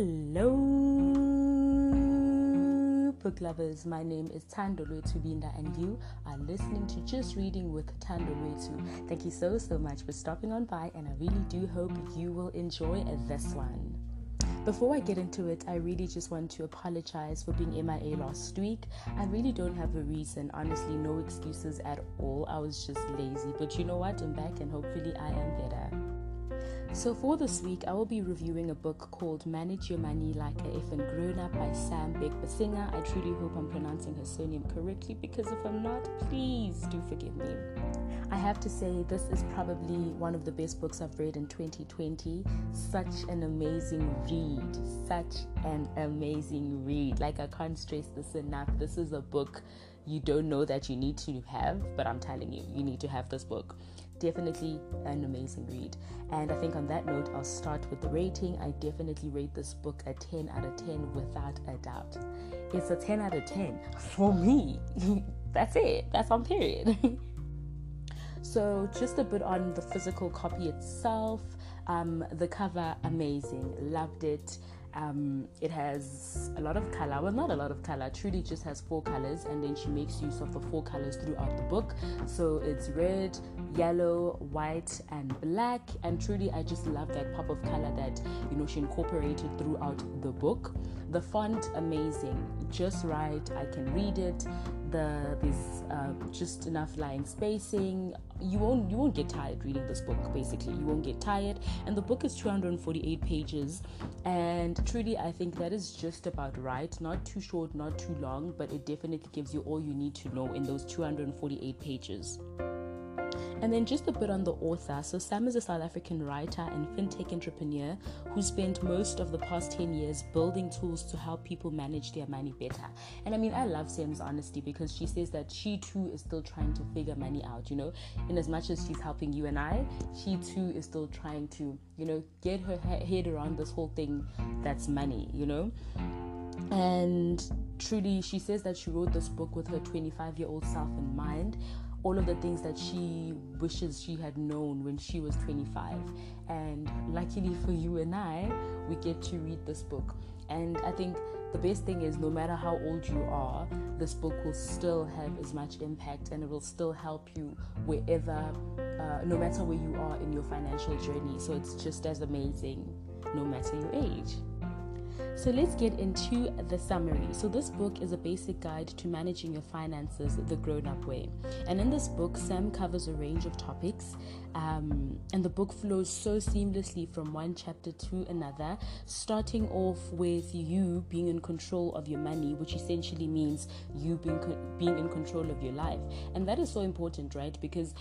Hello, book lovers. My name is Tando Tubinda, and you are listening to Just Reading with Tando Luetu. Thank you so, so much for stopping on by, and I really do hope you will enjoy this one. Before I get into it, I really just want to apologize for being MIA last week. I really don't have a reason, honestly, no excuses at all. I was just lazy, but you know what? I'm back, and hopefully, I am better. So, for this week, I will be reviewing a book called Manage Your Money Like a Effing Grown Up by Sam Beck Basinga. I truly hope I'm pronouncing her surname correctly because if I'm not, please do forgive me. I have to say, this is probably one of the best books I've read in 2020. Such an amazing read. Such an amazing read. Like, I can't stress this enough. This is a book you don't know that you need to have, but I'm telling you, you need to have this book definitely an amazing read. And I think on that note, I'll start with the rating. I definitely rate this book a 10 out of 10 without a doubt. It's a 10 out of 10 for me. That's it. That's on period. so, just a bit on the physical copy itself. Um, the cover, amazing. Loved it. Um, it has a lot of color. Well, not a lot of color. Trudy just has four colors, and then she makes use of the four colors throughout the book. So it's red, yellow, white, and black. And Trudy, I just love that pop of color that you know she incorporated throughout the book. The font, amazing, just right. I can read it. The there's uh, just enough line spacing. You won't you won't get tired reading this book. Basically, you won't get tired. And the book is 248 pages. And truly, I think that is just about right. Not too short, not too long, but it definitely gives you all you need to know in those 248 pages. And then just a bit on the author. So, Sam is a South African writer and fintech entrepreneur who spent most of the past 10 years building tools to help people manage their money better. And I mean, I love Sam's honesty because she says that she too is still trying to figure money out, you know, in as much as she's helping you and I, she too is still trying to, you know, get her head around this whole thing that's money, you know. And truly, she says that she wrote this book with her 25 year old self in mind all of the things that she wishes she had known when she was 25. And luckily for you and I, we get to read this book. And I think the best thing is no matter how old you are, this book will still have as much impact and it will still help you wherever, uh, no matter where you are in your financial journey. So it's just as amazing no matter your age. So let's get into the summary. So, this book is a basic guide to managing your finances the grown up way. And in this book, Sam covers a range of topics, um, and the book flows so seamlessly from one chapter to another, starting off with you being in control of your money, which essentially means you being, co- being in control of your life. And that is so important, right? Because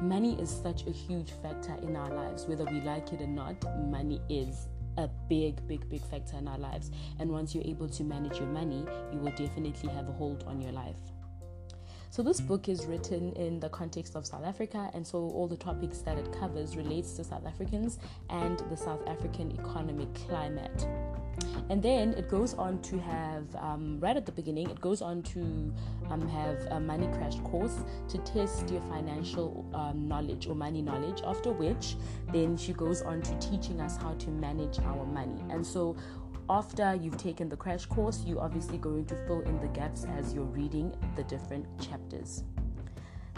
money is such a huge factor in our lives, whether we like it or not, money is a big, big, big factor in our lives. And once you're able to manage your money, you will definitely have a hold on your life. So this book is written in the context of South Africa, and so all the topics that it covers relates to South Africans and the South African economic climate. And then it goes on to have, um, right at the beginning, it goes on to um, have a money crash course to test your financial um, knowledge or money knowledge. After which, then she goes on to teaching us how to manage our money. And so after you've taken the crash course, you're obviously going to fill in the gaps as you're reading the different chapters.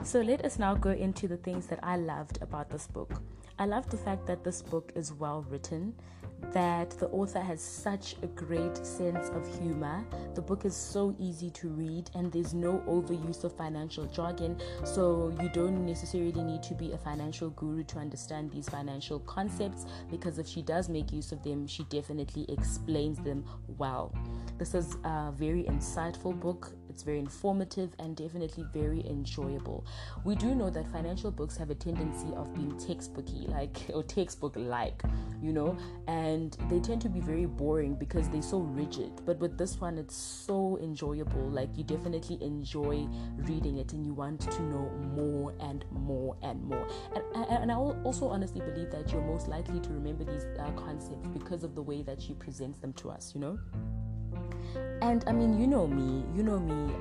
So let us now go into the things that I loved about this book. I love the fact that this book is well written that the author has such a great sense of humor. The book is so easy to read, and there's no overuse of financial jargon, so you don't necessarily need to be a financial guru to understand these financial concepts because if she does make use of them, she definitely explains them well. This is a very insightful book. It's very informative and definitely very enjoyable. We do know that financial books have a tendency of being textbooky, like or textbook like, you know, and they tend to be very boring because they're so rigid. But with this one, it's so enjoyable. Like you definitely enjoy reading it and you want to know more and more and more. And, and I also honestly believe that you're most likely to remember these uh, concepts because of the way that she presents them to us, you know? And I mean, you know me, you know me.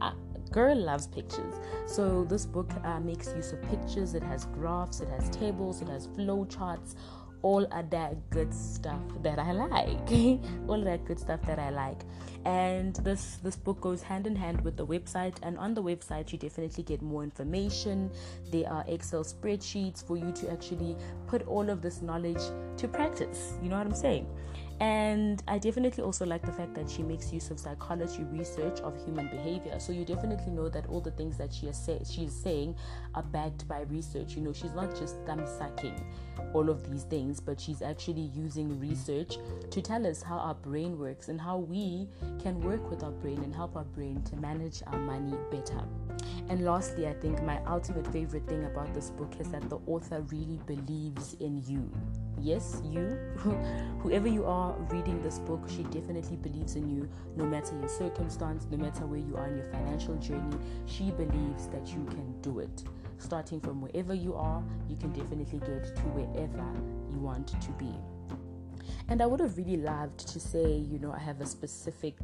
Uh, girl loves pictures. So this book uh, makes use of pictures. It has graphs, it has tables, it has flow charts, all of that good stuff that I like. all of that good stuff that I like. And this this book goes hand in hand with the website. And on the website, you definitely get more information. There are Excel spreadsheets for you to actually put all of this knowledge to practice. You know what I'm saying? And I definitely also like the fact that she makes use of psychology research of human behavior. So you definitely know that all the things that she is say, saying are backed by research. You know, she's not just thumb sucking all of these things, but she's actually using research to tell us how our brain works and how we can work with our brain and help our brain to manage our money better. And lastly, I think my ultimate favorite thing about this book is that the author really believes in you. Yes, you, whoever you are reading this book, she definitely believes in you no matter your circumstance, no matter where you are in your financial journey. She believes that you can do it. Starting from wherever you are, you can definitely get to wherever you want to be. And I would have really loved to say, you know, I have a specific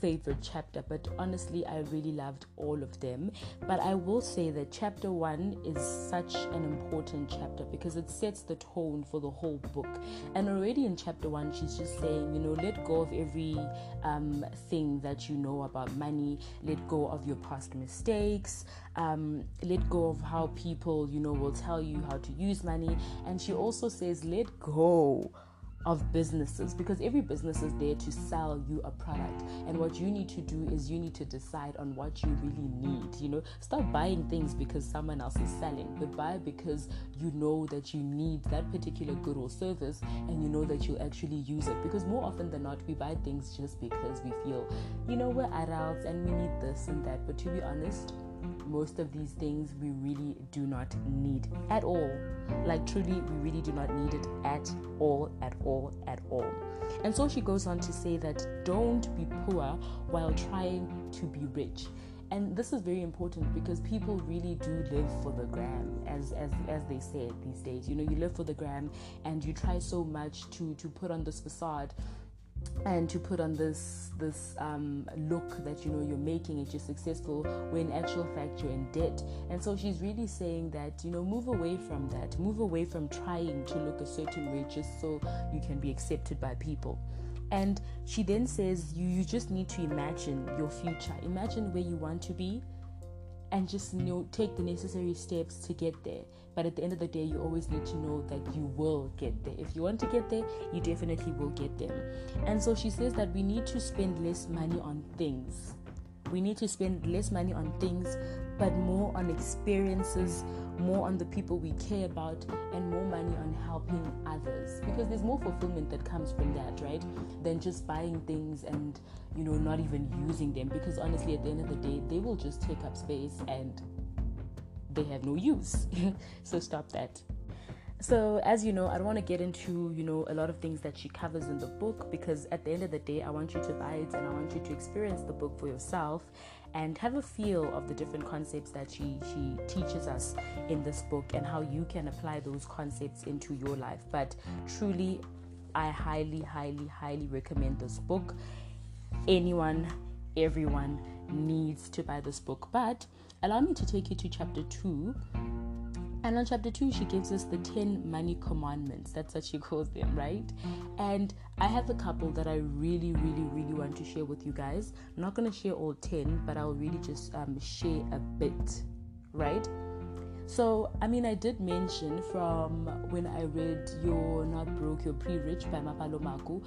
favorite chapter, but honestly, I really loved all of them. But I will say that chapter one is such an important chapter because it sets the tone for the whole book. And already in chapter one, she's just saying, you know, let go of every um, thing that you know about money, let go of your past mistakes, um, let go of how people, you know, will tell you how to use money. And she also says, let go of businesses because every business is there to sell you a product. And what you need to do is you need to decide on what you really need you know? Stop buying things because someone else is selling but buy because you know that you need that particular good or service and you know that you'll actually use it. Because more often than not we buy things just because we feel you know we're adults and we need this and that. But to be honest most of these things we really do not need at all. Like, truly, we really do not need it at all, at all, at all. And so she goes on to say that don't be poor while trying to be rich. And this is very important because people really do live for the gram, as as as they say these days. You know, you live for the gram, and you try so much to to put on this facade and to put on this this um, look that you know you're making it you're successful when in actual fact you're in debt. And so she's really saying that you know move away from that. Move away from trying to look a certain way just so you can be accepted by people. And she then says you you just need to imagine your future. Imagine where you want to be and just know take the necessary steps to get there. But at the end of the day you always need to know that you will get there. If you want to get there you definitely will get there. And so she says that we need to spend less money on things. We need to spend less money on things but more on experiences more on the people we care about and more money on helping others. Because there's more fulfillment that comes from that right? Than just buying things and you know not even using them. Because honestly at the end of the day they will just take up space and they have no use. So stop that. So as you know i don't want to get into you know a lot of things that she covers in the book because at the end of the day i want you to buy it and i want you to experience the book for yourself and have a feel of the different concepts that she she teaches us in this book and how you can apply those concepts into your life. But truly i highly highly highly recommend this book. Anyone everyone needs to buy this book. But allow me to take you to chapter 2 and on chapter 2, she gives us the 10 money commandments. That's what she calls them, right? And I have a couple that I really, really, really want to share with you guys. I'm not going to share all 10, but I'll really just um, share a bit, right? So, I mean, I did mention from when I read You're Not Broke, You're Pre Rich by Mapalo Makhu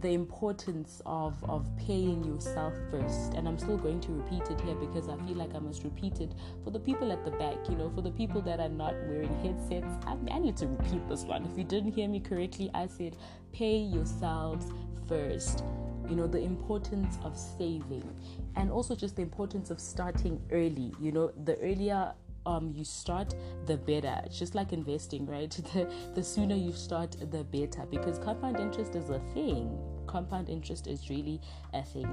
the importance of of paying yourself first. And i'm still going to repeat it here because i feel like i must repeat it for the people at the back you know for the people that are not wearing headsets. I, I need to repeat this one. If you didn't hear me correctly i said pay yourselves first. You know the importance of saving and also just the importance of starting early. You know the earlier um, you start, the better. It's just like investing, right? The, the sooner you start, the better because compound interest is a thing. Compound interest is really a thing.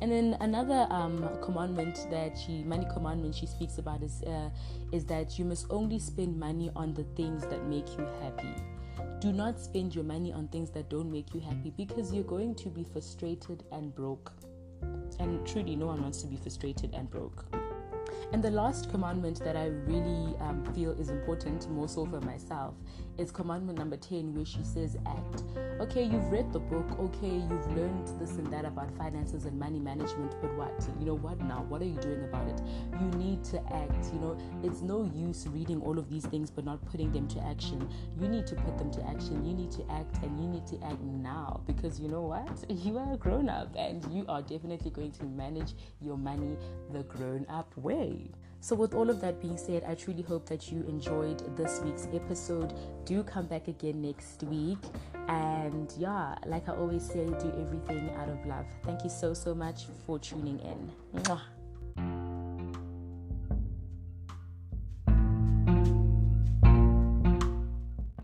And then another um, commandment that she, money commandment she speaks about is uh, is that you must only spend money on the things that make you happy. Do not spend your money on things that don't make you happy because you're going to be frustrated and broke. And truly, no one wants to be frustrated and broke. And the last commandment that I really um, feel is important, more so for myself, is commandment number 10, where she says, Act. Okay, you've read the book. Okay, you've learned this and that about finances and money management, but what? You know, what now? What are you doing about it? You need to act. You know, it's no use reading all of these things but not putting them to action. You need to put them to action. You need to act and you need to act now because you know what? You are a grown up and you are definitely going to manage your money the grown up way. So, with all of that being said, I truly hope that you enjoyed this week's episode. Do come back again next week. And yeah, like I always say, do everything out of love. Thank you so, so much for tuning in. Mwah.